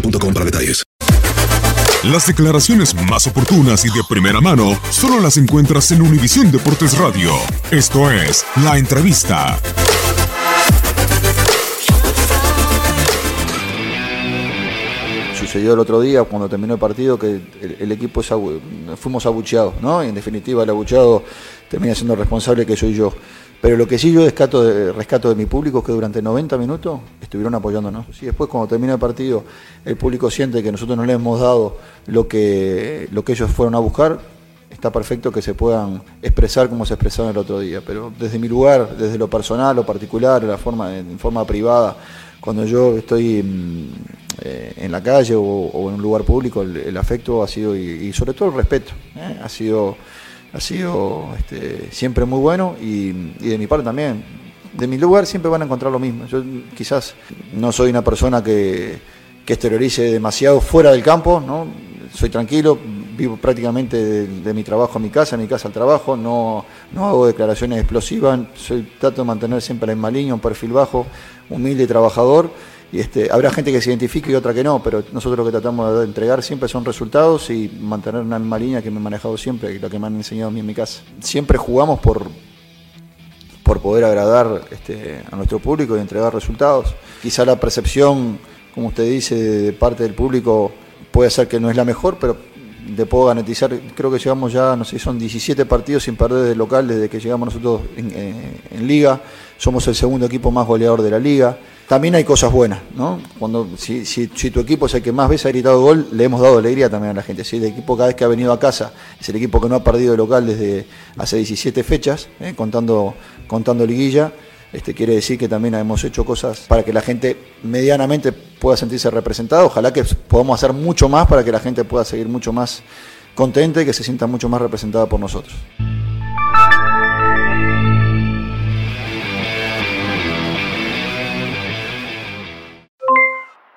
boostmobile.com para detalles. Las declaraciones más oportunas y de primera mano solo las encuentras en Univisión Deportes Radio. Esto es La Entrevista. Sucedió el otro día cuando terminó el partido que el, equipo es abu- fuimos abucheados, ¿no? Y en definitiva el abucheado termina siendo responsable que soy yo. Pero lo que sí yo rescato de, mi público es que durante 90 minutos estuvieron apoyándonos. Y después cuando termina el partido el público siente que nosotros no le hemos dado lo que, lo que ellos fueron a buscar, está perfecto que se puedan expresar como se expresaron el otro día. Pero desde mi lugar, desde lo personal, lo particular, la forma, en forma privada, cuando yo estoy mm, eh, en la calle o, en un lugar público, el, el afecto ha sido, y, y sobre todo el respeto, ¿eh? ha sido, ha sido este, siempre muy bueno y, de mi parte también. De mi lugar siempre van a encontrar lo mismo. Yo quizás no soy una persona que, que exteriorice demasiado fuera del campo, ¿no? soy tranquilo, vivo prácticamente de, mi trabajo a mi casa, de mi casa al trabajo, no, no hago declaraciones explosivas, soy, trato de mantener siempre la misma un perfil bajo, humilde trabajador. Y este, habrá gente que se identifique y otra que no, pero nosotros lo que tratamos de entregar siempre son resultados y mantener una misma línea que me he manejado siempre y lo que me han enseñado a mí en mi casa. Siempre jugamos por, por poder agradar este, a nuestro público y entregar resultados. Quizá la percepción, como usted dice, de parte del público puede ser que no es la mejor, pero le puedo garantizar, creo que llegamos ya, no sé, son 17 partidos sin perder de local desde que llegamos nosotros eh, en liga, somos el segundo equipo más goleador de la liga. También hay cosas buenas, ¿no? Cuando si, si, si tu equipo es el que más veces ha gritado gol, le hemos dado alegría también a la gente. Si el equipo cada vez que ha venido a casa es el equipo que no ha perdido de local desde hace 17 fechas, ¿eh? contando, contando liguilla, este, quiere decir que también hemos hecho cosas para que la gente medianamente pueda sentirse representada. Ojalá que podamos hacer mucho más para que la gente pueda seguir mucho más contenta y que se sienta mucho más representada por nosotros.